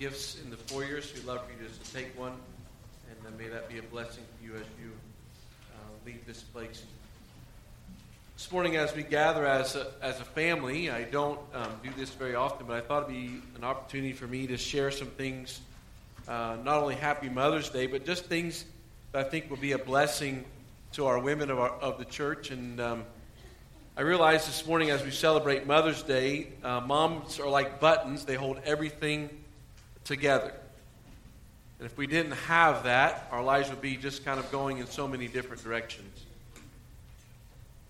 gifts in the foyer, so we'd love for you just to take one, and uh, may that be a blessing to you as you uh, leave this place. This morning, as we gather as a, as a family, I don't um, do this very often, but I thought it'd be an opportunity for me to share some things. Uh, not only Happy Mother's Day, but just things that I think will be a blessing to our women of, our, of the church. And um, I realized this morning as we celebrate Mother's Day, uh, moms are like buttons, they hold everything together. And if we didn't have that, our lives would be just kind of going in so many different directions.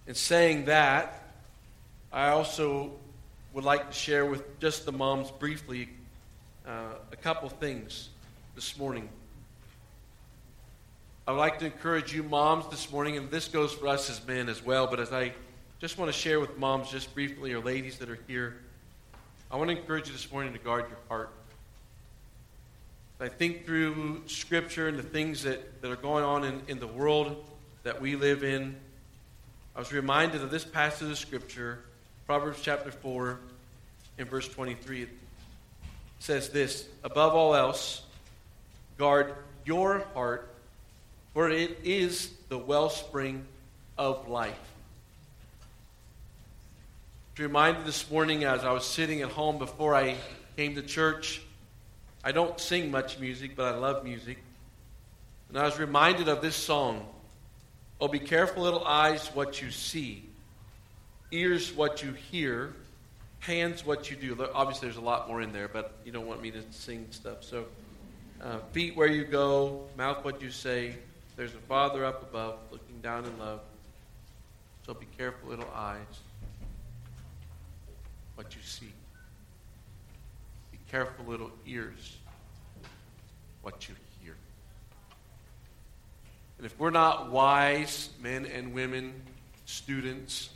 In saying that, I also would like to share with just the moms briefly uh, a couple things this morning. I would like to encourage you, moms, this morning, and this goes for us as men as well, but as I just want to share with moms just briefly, or ladies that are here, I want to encourage you this morning to guard your heart. I think through Scripture and the things that, that are going on in, in the world that we live in, I was reminded of this passage of Scripture, Proverbs chapter 4, in verse 23. It says this Above all else, guard your heart, for it is the wellspring of life. Reminded this morning as I was sitting at home before I came to church. I don't sing much music, but I love music. And I was reminded of this song Oh, be careful, little eyes, what you see, ears, what you hear, hands, what you do. Obviously, there's a lot more in there, but you don't want me to sing stuff. So, uh, feet, where you go, mouth, what you say. There's a Father up above looking down in love. So, be careful, little eyes, what you see. Careful, little ears, what you hear. And if we're not wise men and women, students,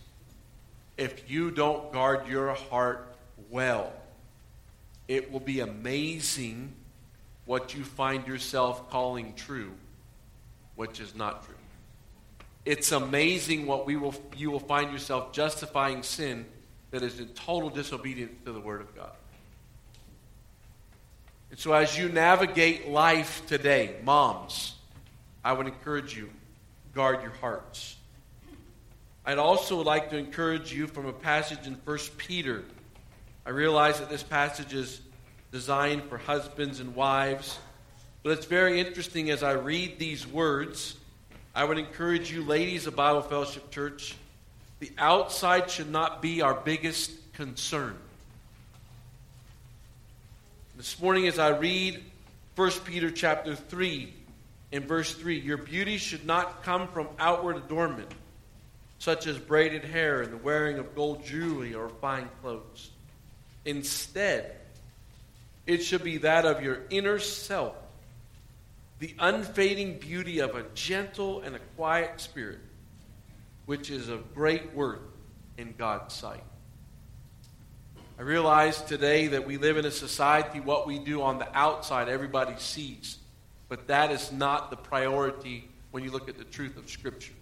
if you don't guard your heart well, it will be amazing what you find yourself calling true, which is not true. It's amazing what we will, you will find yourself justifying sin that is in total disobedience to the Word of God. And so, as you navigate life today, moms, I would encourage you, guard your hearts. I'd also like to encourage you from a passage in 1 Peter. I realize that this passage is designed for husbands and wives, but it's very interesting as I read these words. I would encourage you, ladies of Bible Fellowship Church, the outside should not be our biggest concern. This morning, as I read 1 Peter chapter 3, in verse 3 Your beauty should not come from outward adornment, such as braided hair and the wearing of gold jewelry or fine clothes. Instead, it should be that of your inner self, the unfading beauty of a gentle and a quiet spirit, which is of great worth in God's sight. I realize today that we live in a society, what we do on the outside, everybody sees. But that is not the priority when you look at the truth of Scripture.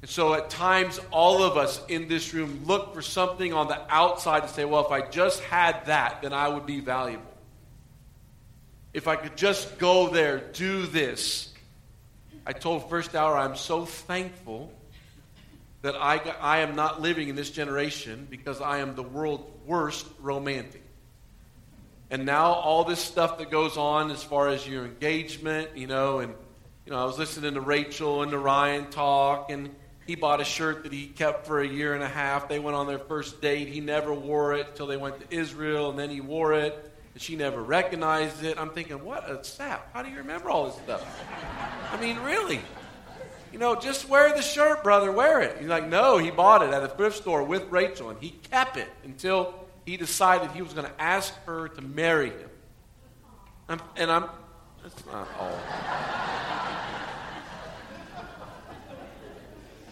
And so at times, all of us in this room look for something on the outside to say, well, if I just had that, then I would be valuable. If I could just go there, do this. I told First Hour I'm so thankful that I, I am not living in this generation because I am the world's worst romantic. And now all this stuff that goes on as far as your engagement, you know, and you know, I was listening to Rachel and to Ryan talk, and he bought a shirt that he kept for a year and a half. They went on their first date. He never wore it until they went to Israel, and then he wore it, and she never recognized it. I'm thinking, what a sap! How do you remember all this stuff? I mean, really? You know, just wear the shirt, brother. Wear it. He's like, no, he bought it at a thrift store with Rachel, and he kept it until he decided he was going to ask her to marry him. I'm, and I'm, that's not all.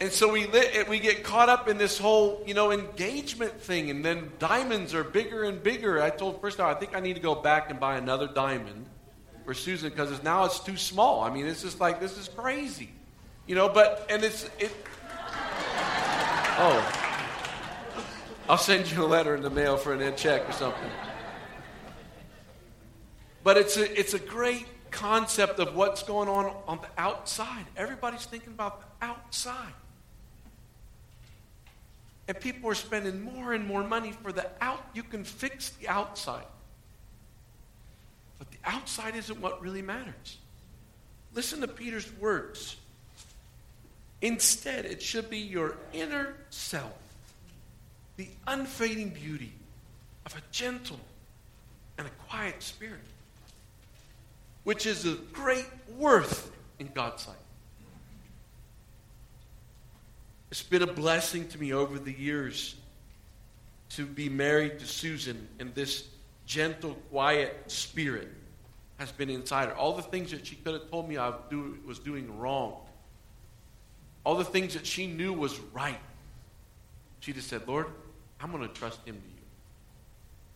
and so we, we get caught up in this whole, you know, engagement thing, and then diamonds are bigger and bigger. I told first time, I think I need to go back and buy another diamond for Susan because now it's too small. I mean, it's just like, this is crazy. You know, but, and it's, it, oh. I'll send you a letter in the mail for an end check or something. But it's a, it's a great concept of what's going on on the outside. Everybody's thinking about the outside. And people are spending more and more money for the out. You can fix the outside. But the outside isn't what really matters. Listen to Peter's words. Instead, it should be your inner self, the unfading beauty of a gentle and a quiet spirit, which is of great worth in God's sight. It's been a blessing to me over the years to be married to Susan, and this gentle, quiet spirit has been inside her. All the things that she could have told me I was doing wrong, all the things that she knew was right, she just said, Lord, I'm going to trust him to you.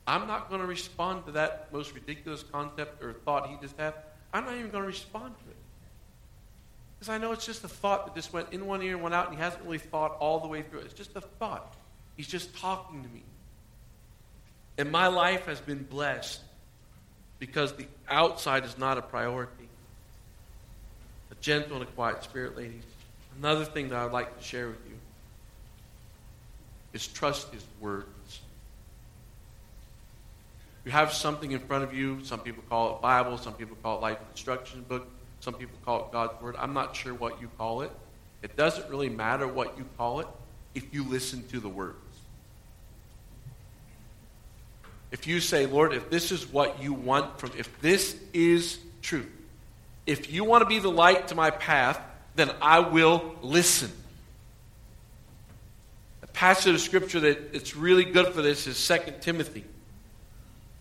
I'm not going to respond to that most ridiculous concept or thought he just had. I'm not even going to respond to it. Because I know it's just a thought that just went in one ear and went out, and he hasn't really thought all the way through it. It's just a thought. He's just talking to me. And my life has been blessed because the outside is not a priority. A gentle and a quiet spirit, ladies. Another thing that I'd like to share with you is trust his words. You have something in front of you. Some people call it Bible. Some people call it life instruction book. Some people call it God's Word. I'm not sure what you call it. It doesn't really matter what you call it if you listen to the words. If you say, Lord, if this is what you want from, if this is truth, if you want to be the light to my path, then I will listen. A passage of scripture that it's really good for this is 2 Timothy.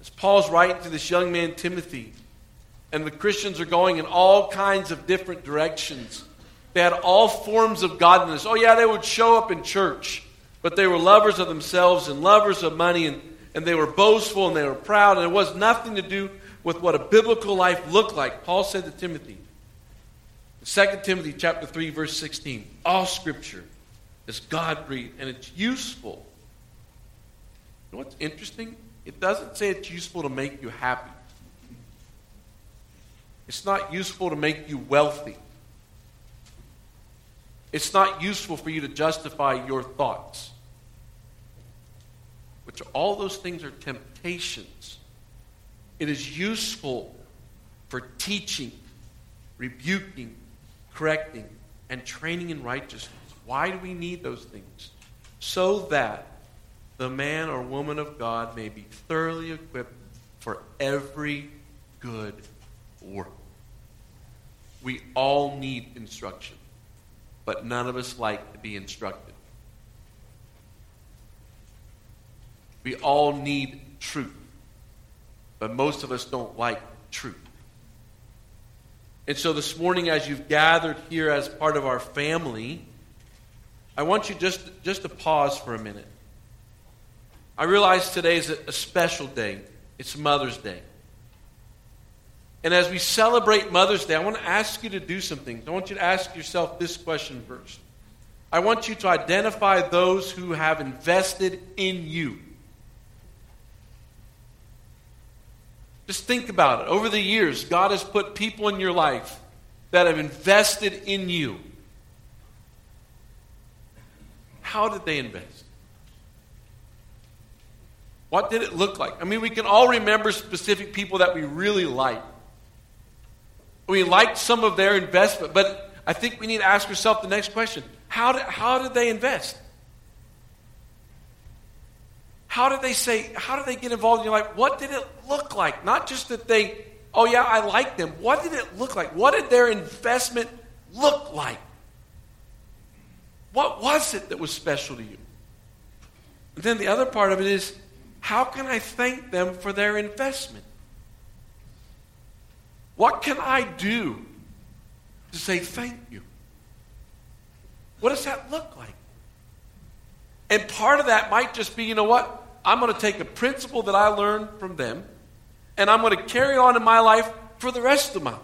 As Paul's writing to this young man, Timothy, and the Christians are going in all kinds of different directions. They had all forms of godliness. Oh, yeah, they would show up in church, but they were lovers of themselves and lovers of money, and, and they were boastful and they were proud, and it was nothing to do with what a biblical life looked like. Paul said to Timothy, 2 Timothy chapter 3, verse 16, all scripture is God breathed and it's useful. You know what's interesting? It doesn't say it's useful to make you happy. It's not useful to make you wealthy. It's not useful for you to justify your thoughts. Which all those things are temptations. It is useful for teaching, rebuking, correcting, and training in righteousness. Why do we need those things? So that the man or woman of God may be thoroughly equipped for every good work. We all need instruction, but none of us like to be instructed. We all need truth, but most of us don't like truth. And so this morning, as you've gathered here as part of our family, I want you just, just to pause for a minute. I realize today is a, special day. It's Mother's Day. And as we celebrate Mother's Day, I want to ask you to do some things. I want you to ask yourself this question first. I want you to identify those who have invested in you. Just think about it. Over the years, God has put people in your life that have invested in you. How did they invest? What did it look like? I mean, we can all remember specific people that we really like. We liked some of their investment, but I think we need to ask ourselves the next question how did, how did they invest? How did they say, how did they get involved in your life? What did it look like? Not just that they, oh yeah, I like them. What did it look like? What did their investment look like? What was it that was special to you? And then the other part of it is, how can I thank them for their investment? What can I do to say thank you? What does that look like? And part of that might just be, you know what? I'm going to take a principle that I learned from them and I'm going to carry on in my life for the rest of my life.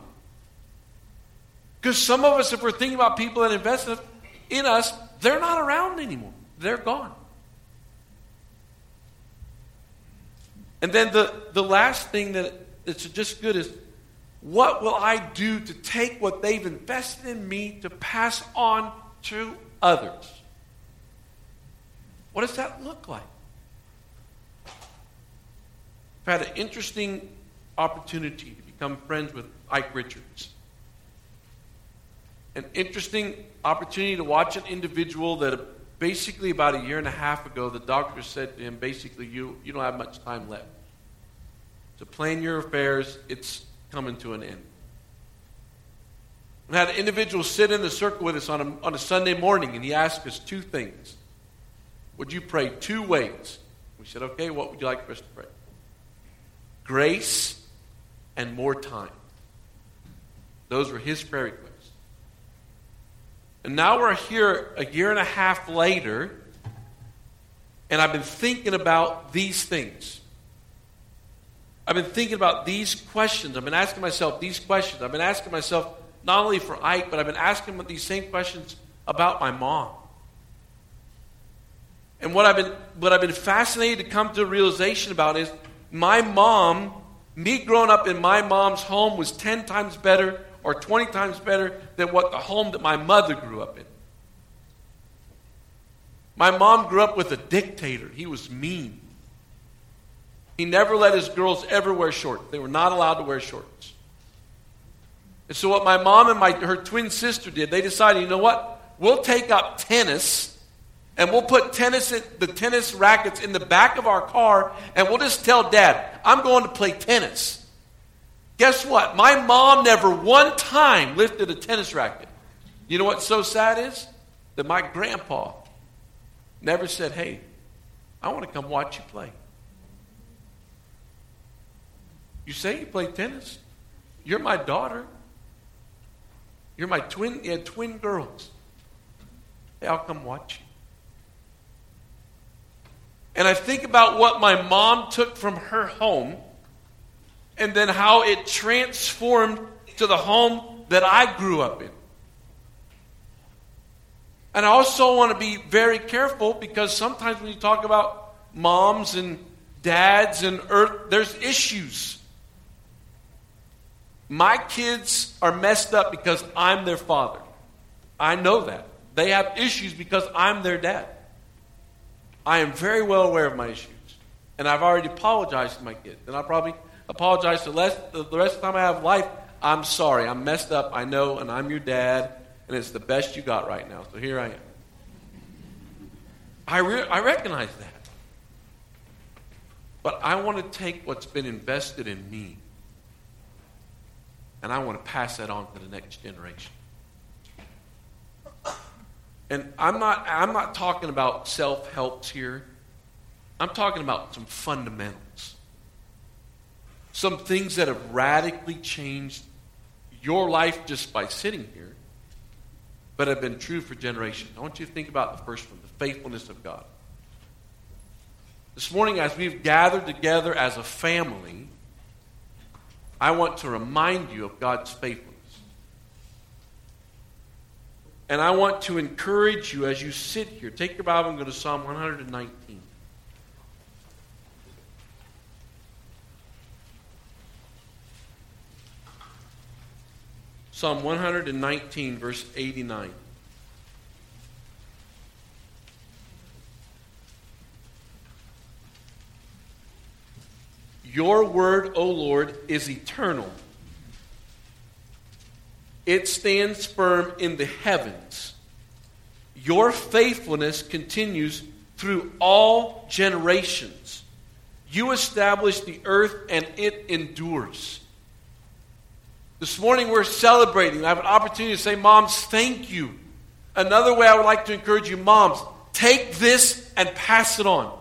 Because some of us, if we're thinking about people that invest in us, they're not around anymore. They're gone. And then the, the last thing that that's just good is what will I do to take what they've invested in me to pass on to others? What does that look like? I've had an interesting opportunity to become friends with Ike Richards. An interesting opportunity to watch an individual that uh, basically about a year and a half ago, the doctor said to him, basically, you, you don't have much time left. To plan your affairs, it's coming to an end. We had an individual sit in the circle with us on a, on a Sunday morning, and he asked us two things. Would you pray two ways? We said, okay, what would you like for us to pray? Grace and more time. Those were his prayer requests. And now we're here a year and a half later, and I've been thinking about these things. I've been thinking about these questions. I've been asking myself these questions. I've been asking myself not only for Ike, but I've been asking these same questions about my mom. And what I've been what I've been fascinated to come to a realization about is my mom, me growing up in my mom's home was 10 times better or 20 times better than what the home that my mother grew up in. My mom grew up with a dictator. He was mean. He never let his girls ever wear shorts. They were not allowed to wear shorts. And so, what my mom and my, her twin sister did, they decided, you know what? We'll take up tennis and we'll put tennis the tennis rackets in the back of our car and we'll just tell dad, I'm going to play tennis. Guess what? My mom never one time lifted a tennis racket. You know what's so sad is? That my grandpa never said, Hey, I want to come watch you play. You say you play tennis? You're my daughter. You're my twin. You had twin girls. Hey, I'll come watch you. And I think about what my mom took from her home and then how it transformed to the home that I grew up in. And I also want to be very careful because sometimes when you talk about moms and dads and earth, there's issues. My kids are messed up because I'm their father. I know that. They have issues because I'm their dad. I am very well aware of my issues. And I've already apologized to my kids. And I probably apologize to the rest, the rest of the time I have life. I'm sorry. I'm messed up. I know. And I'm your dad. And it's the best you got right now. So here I am. I, re- I recognize that. But I want to take what's been invested in me and I want to pass that on to the next generation. And I'm not, I'm not talking about self helps here. I'm talking about some fundamentals. Some things that have radically changed your life just by sitting here, but have been true for generations. I want you to think about the first one the faithfulness of God. This morning, as we've gathered together as a family, I want to remind you of God's faithfulness. And I want to encourage you as you sit here. Take your Bible and go to Psalm 119. Psalm 119, verse 89. Your word, O Lord, is eternal. It stands firm in the heavens. Your faithfulness continues through all generations. You establish the earth and it endures. This morning we're celebrating. I have an opportunity to say, Moms, thank you. Another way I would like to encourage you, Moms, take this and pass it on.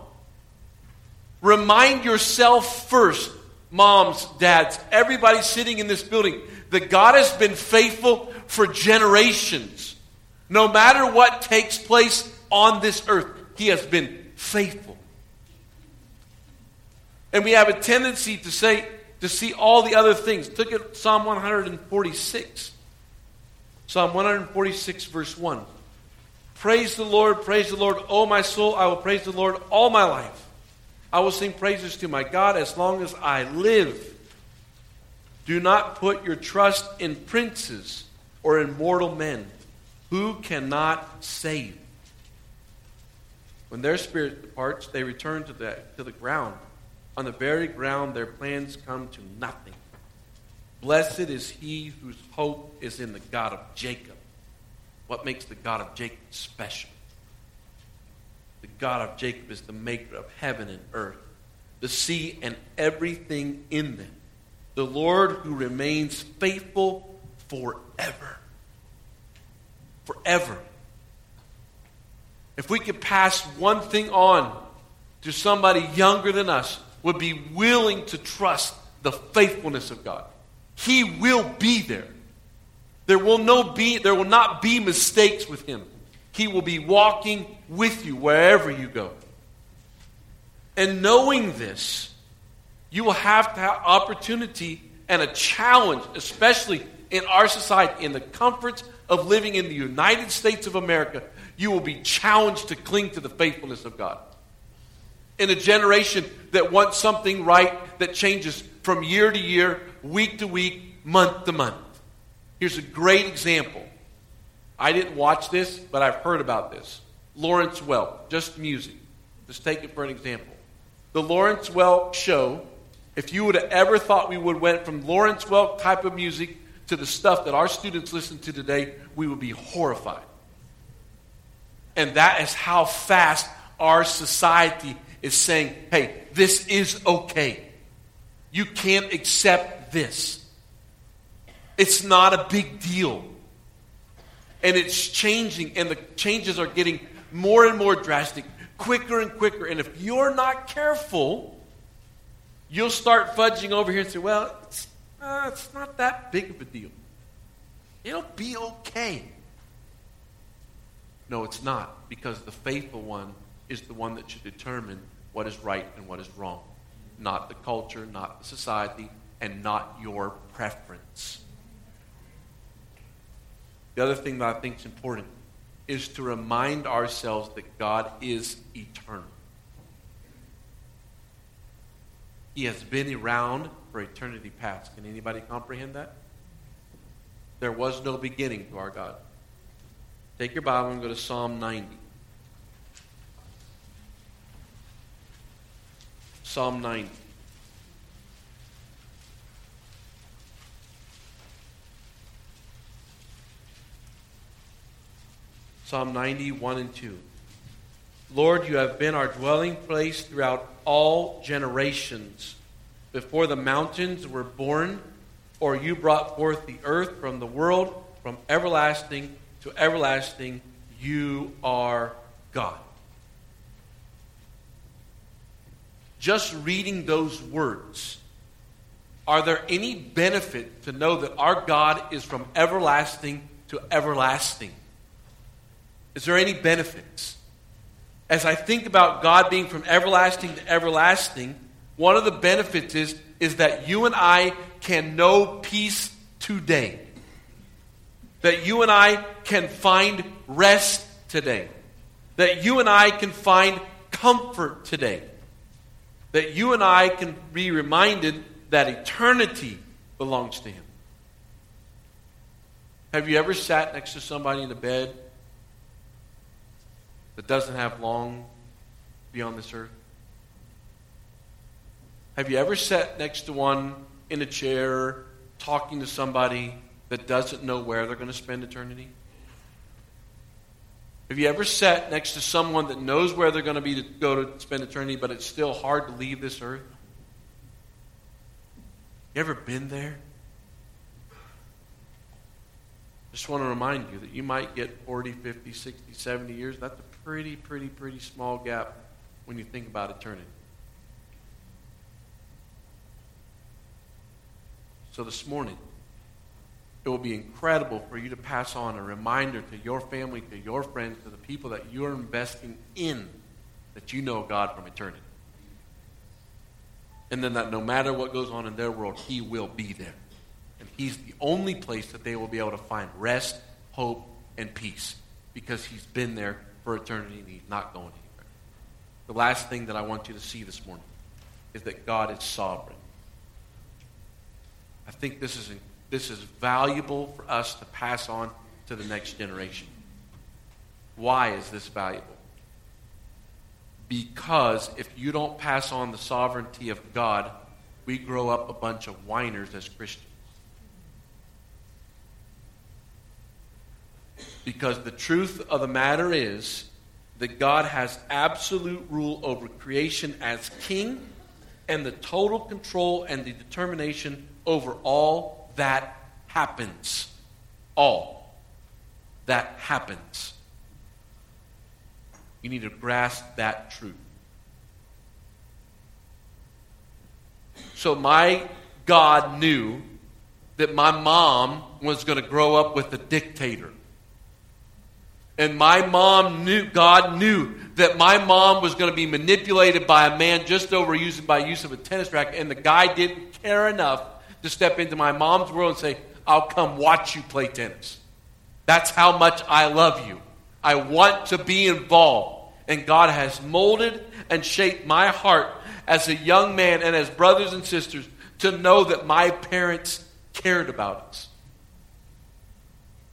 Remind yourself first, moms, dads, everybody sitting in this building, that God has been faithful for generations. No matter what takes place on this earth, He has been faithful. And we have a tendency to say, to see all the other things. Look at Psalm 146. Psalm 146, verse 1. Praise the Lord, praise the Lord, O my soul, I will praise the Lord all my life. I will sing praises to my God as long as I live. Do not put your trust in princes or in mortal men who cannot save. When their spirit departs, they return to the, to the ground. On the very ground, their plans come to nothing. Blessed is he whose hope is in the God of Jacob. What makes the God of Jacob special? The God of Jacob is the maker of heaven and earth, the sea and everything in them. The Lord who remains faithful forever. Forever. If we could pass one thing on to somebody younger than us, would be willing to trust the faithfulness of God. He will be there. There will, no be, there will not be mistakes with Him. He will be walking with you wherever you go. And knowing this, you will have to have opportunity and a challenge, especially in our society, in the comforts of living in the United States of America, you will be challenged to cling to the faithfulness of God. In a generation that wants something right that changes from year to year, week to week, month to month. Here's a great example. I didn't watch this, but I've heard about this. Lawrence Welk, just music. Just take it for an example. The Lawrence Welk show, if you would have ever thought we would went from Lawrence Welk type of music to the stuff that our students listen to today, we would be horrified. And that is how fast our society is saying, hey, this is okay. You can't accept this. It's not a big deal. And it's changing, and the changes are getting more and more drastic, quicker and quicker. And if you're not careful, you'll start fudging over here and say, well, it's, uh, it's not that big of a deal. It'll be okay. No, it's not, because the faithful one is the one that should determine what is right and what is wrong. Not the culture, not the society, and not your preference. The other thing that I think is important is to remind ourselves that God is eternal. He has been around for eternity past. Can anybody comprehend that? There was no beginning to our God. Take your Bible and go to Psalm 90. Psalm 90. Psalm 91 and 2. Lord, you have been our dwelling place throughout all generations. Before the mountains were born, or you brought forth the earth from the world, from everlasting to everlasting, you are God. Just reading those words, are there any benefit to know that our God is from everlasting to everlasting? Is there any benefits? As I think about God being from everlasting to everlasting, one of the benefits is, is that you and I can know peace today. That you and I can find rest today, that you and I can find comfort today, that you and I can be reminded that eternity belongs to Him. Have you ever sat next to somebody in a bed that doesn't have long beyond this earth? Have you ever sat next to one in a chair talking to somebody that doesn't know where they're going to spend eternity? Have you ever sat next to someone that knows where they're going to be to go to spend eternity, but it's still hard to leave this earth? You ever been there? Just want to remind you that you might get 40, 50, 60, 70 years. That's a pretty, pretty, pretty small gap when you think about eternity. So this morning, it will be incredible for you to pass on a reminder to your family, to your friends, to the people that you're investing in that you know God from eternity. And then that no matter what goes on in their world, He will be there. And He's the only place that they will be able to find rest, hope, and peace because He's been there for eternity and He's not going anywhere. The last thing that I want you to see this morning is that God is sovereign. I think this is, this is valuable for us to pass on to the next generation. Why is this valuable? Because if you don't pass on the sovereignty of God, we grow up a bunch of whiners as Christians. Because the truth of the matter is that God has absolute rule over creation as king and the total control and the determination over all that happens. All that happens. You need to grasp that truth. So, my God knew that my mom was going to grow up with a dictator. And my mom knew, God knew that my mom was going to be manipulated by a man just over using by use of a tennis racket. And the guy didn't care enough to step into my mom's world and say, I'll come watch you play tennis. That's how much I love you. I want to be involved. And God has molded and shaped my heart as a young man and as brothers and sisters to know that my parents cared about us.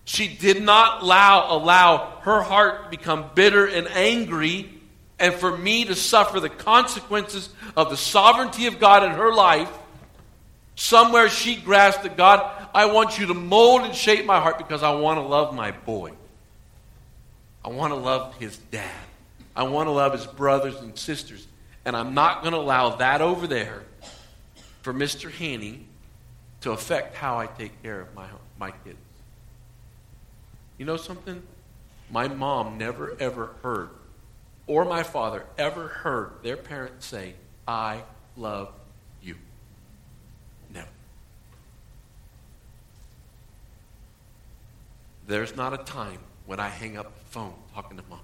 She did not allow, allow her heart to become bitter and angry and for me to suffer the consequences of the sovereignty of God in her life. Somewhere she grasped that God, I want you to mold and shape my heart because I want to love my boy. I want to love his dad. I want to love his brothers and sisters. And I'm not going to allow that over there for Mr. Haney to affect how I take care of my, my kids. You know something? My mom never ever heard, or my father ever heard their parents say, I love you. Never. There's not a time when I hang up the phone talking to mom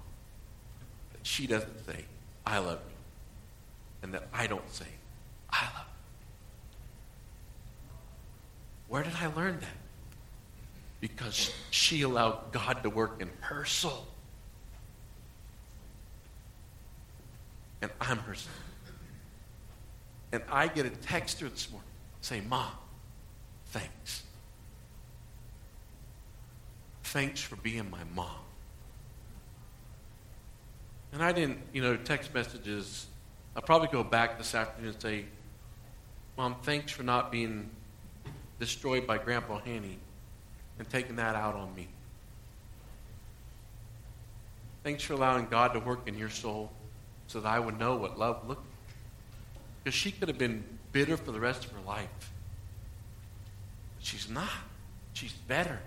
that she doesn't say, I love you. And that I don't say, I love you. Where did I learn that? Because she allowed God to work in her soul. And I'm her son. And I get a text her this morning saying, Mom, thanks. Thanks for being my mom. And I didn't, you know, text messages. I'll probably go back this afternoon and say, Mom, thanks for not being destroyed by Grandpa Haney and taking that out on me. Thanks for allowing God to work in your soul so that I would know what love looked like. Because she could have been bitter for the rest of her life. But she's not. She's better.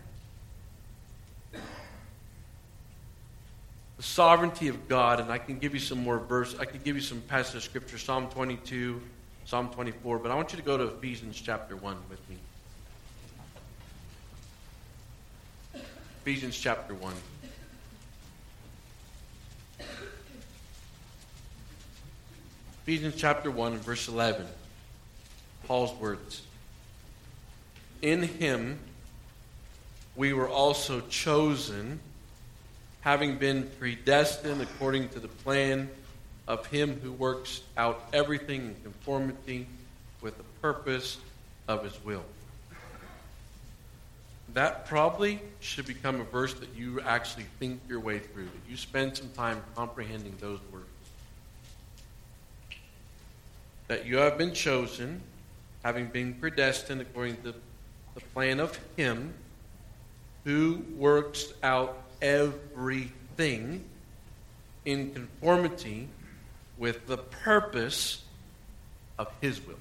The sovereignty of God, and I can give you some more verse. I can give you some passage of scripture, Psalm 22, Psalm 24, but I want you to go to Ephesians chapter 1 with me. Ephesians chapter 1. Ephesians chapter 1 verse 11. Paul's words. In him we were also chosen, having been predestined according to the plan of him who works out everything in conformity with the purpose of his will that probably should become a verse that you actually think your way through, that you spend some time comprehending those words. That you have been chosen, having been predestined according to the plan of Him who works out everything in conformity with the purpose of His will.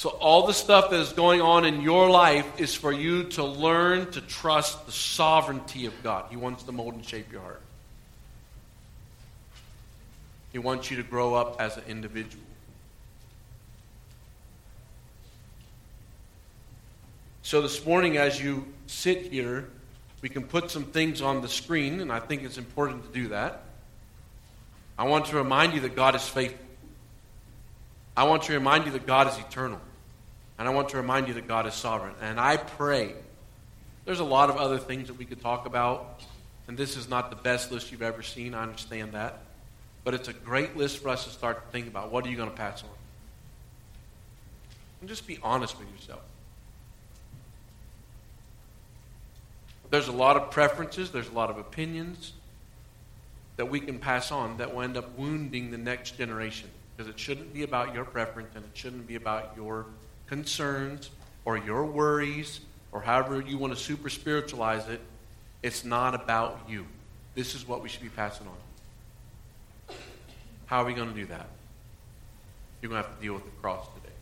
So, all the stuff that is going on in your life is for you to learn to trust the sovereignty of God. He wants to mold and shape your heart, He wants you to grow up as an individual. So, this morning, as you sit here, we can put some things on the screen, and I think it's important to do that. I want to remind you that God is faithful. I want to remind you that God is eternal. And I want to remind you that God is sovereign. And I pray. There's a lot of other things that we could talk about. And this is not the best list you've ever seen. I understand that. But it's a great list for us to start to think about. What are you going to pass on? And just be honest with yourself. There's a lot of preferences, there's a lot of opinions that we can pass on that will end up wounding the next generation. Because it shouldn't be about your preference and it shouldn't be about your concerns or your worries or however you want to super spiritualize it. It's not about you. This is what we should be passing on. How are we going to do that? You're going to have to deal with the cross today.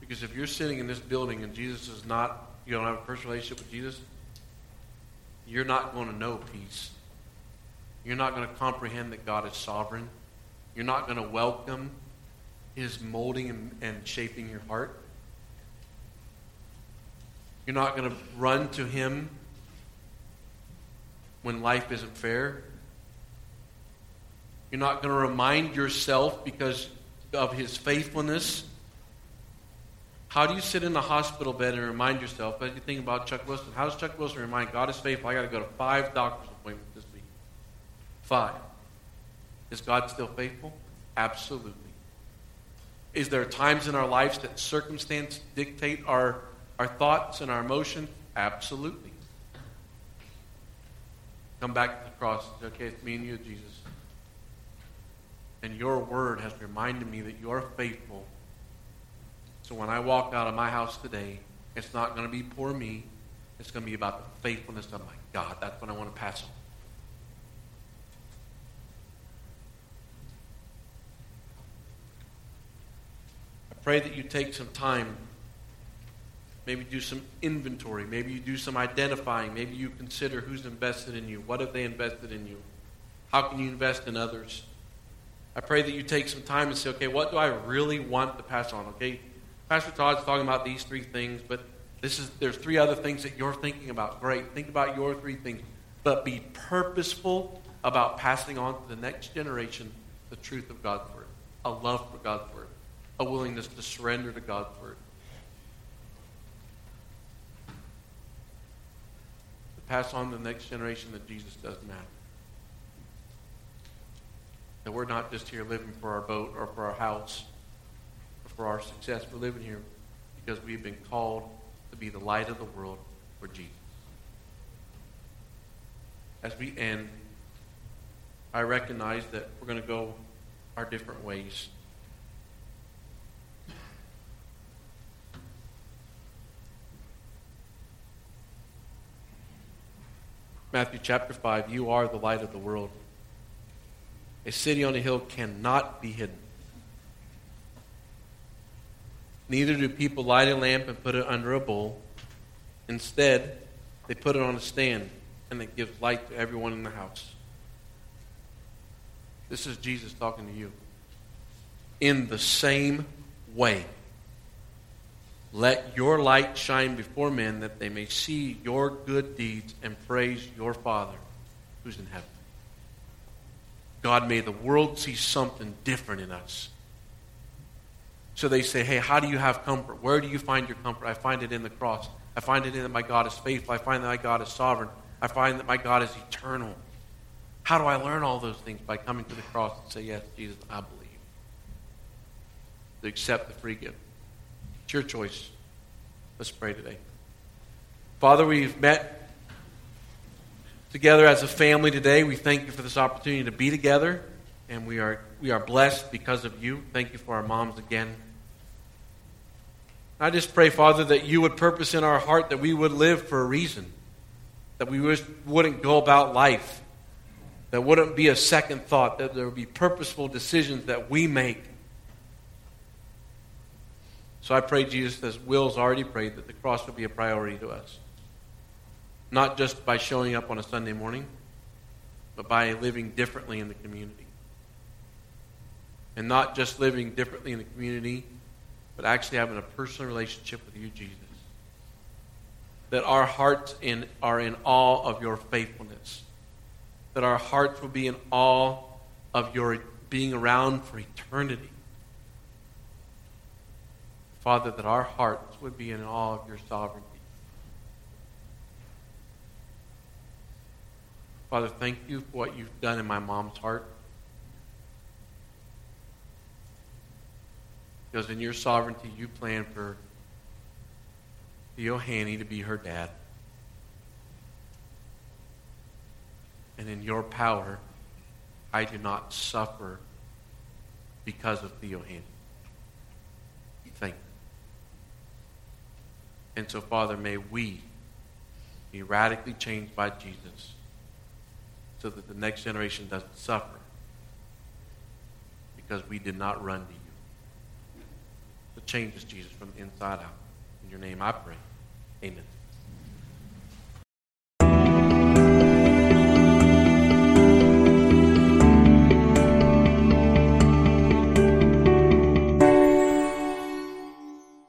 Because if you're sitting in this building and Jesus is not, you don't have a personal relationship with Jesus, you're not going to know peace. You're not going to comprehend that God is sovereign. You're not going to welcome His molding and, and shaping your heart. You're not going to run to Him when life isn't fair. You're not going to remind yourself because of His faithfulness. How do you sit in a hospital bed and remind yourself, as you think about Chuck Wilson, how does Chuck Wilson remind God is faithful? I got to go to five doctor's appointments this week. Five. Is God still faithful? Absolutely. Is there times in our lives that circumstance dictate our, our thoughts and our emotions? Absolutely. Come back to the cross. Okay, it's me and you, Jesus. And your word has reminded me that you're faithful. So when I walk out of my house today, it's not going to be poor me. It's going to be about the faithfulness of my God. That's what I want to pass on. Pray that you take some time, maybe do some inventory, maybe you do some identifying, maybe you consider who's invested in you. What have they invested in you? How can you invest in others? I pray that you take some time and say, okay, what do I really want to pass on? Okay, Pastor Todd's talking about these three things, but this is there's three other things that you're thinking about. Great. Think about your three things. But be purposeful about passing on to the next generation the truth of God's word, a love for God's word a willingness to surrender to God's word. To pass on to the next generation that Jesus does matter. That we're not just here living for our boat or for our house or for our success. We're living here because we've been called to be the light of the world for Jesus. As we end, I recognize that we're going to go our different ways. Matthew chapter 5, you are the light of the world. A city on a hill cannot be hidden. Neither do people light a lamp and put it under a bowl. Instead, they put it on a stand, and it gives light to everyone in the house. This is Jesus talking to you. In the same way, let your light shine before men that they may see your good deeds and praise your Father who's in heaven. God made the world see something different in us. So they say, Hey, how do you have comfort? Where do you find your comfort? I find it in the cross. I find it in that my God is faithful. I find that my God is sovereign. I find that my God is eternal. How do I learn all those things? By coming to the cross and say, Yes, Jesus, I believe. To accept the free gift. It's your choice. Let's pray today. Father, we've met together as a family today. We thank you for this opportunity to be together, and we are, we are blessed because of you. Thank you for our moms again. I just pray, Father, that you would purpose in our heart that we would live for a reason, that we wouldn't go about life, that wouldn't be a second thought, that there would be purposeful decisions that we make so I pray, Jesus, as Will's already prayed, that the cross would be a priority to us. Not just by showing up on a Sunday morning, but by living differently in the community. And not just living differently in the community, but actually having a personal relationship with you, Jesus. That our hearts in, are in awe of your faithfulness. That our hearts will be in awe of your being around for eternity. Father, that our hearts would be in awe of your sovereignty. Father, thank you for what you've done in my mom's heart. Because in your sovereignty, you planned for Theo Haney to be her dad. And in your power, I do not suffer because of Theo Haney. Thank you. And so, Father, may we be radically changed by Jesus so that the next generation doesn't suffer because we did not run to you. So change us, Jesus, from the inside out. In your name I pray. Amen.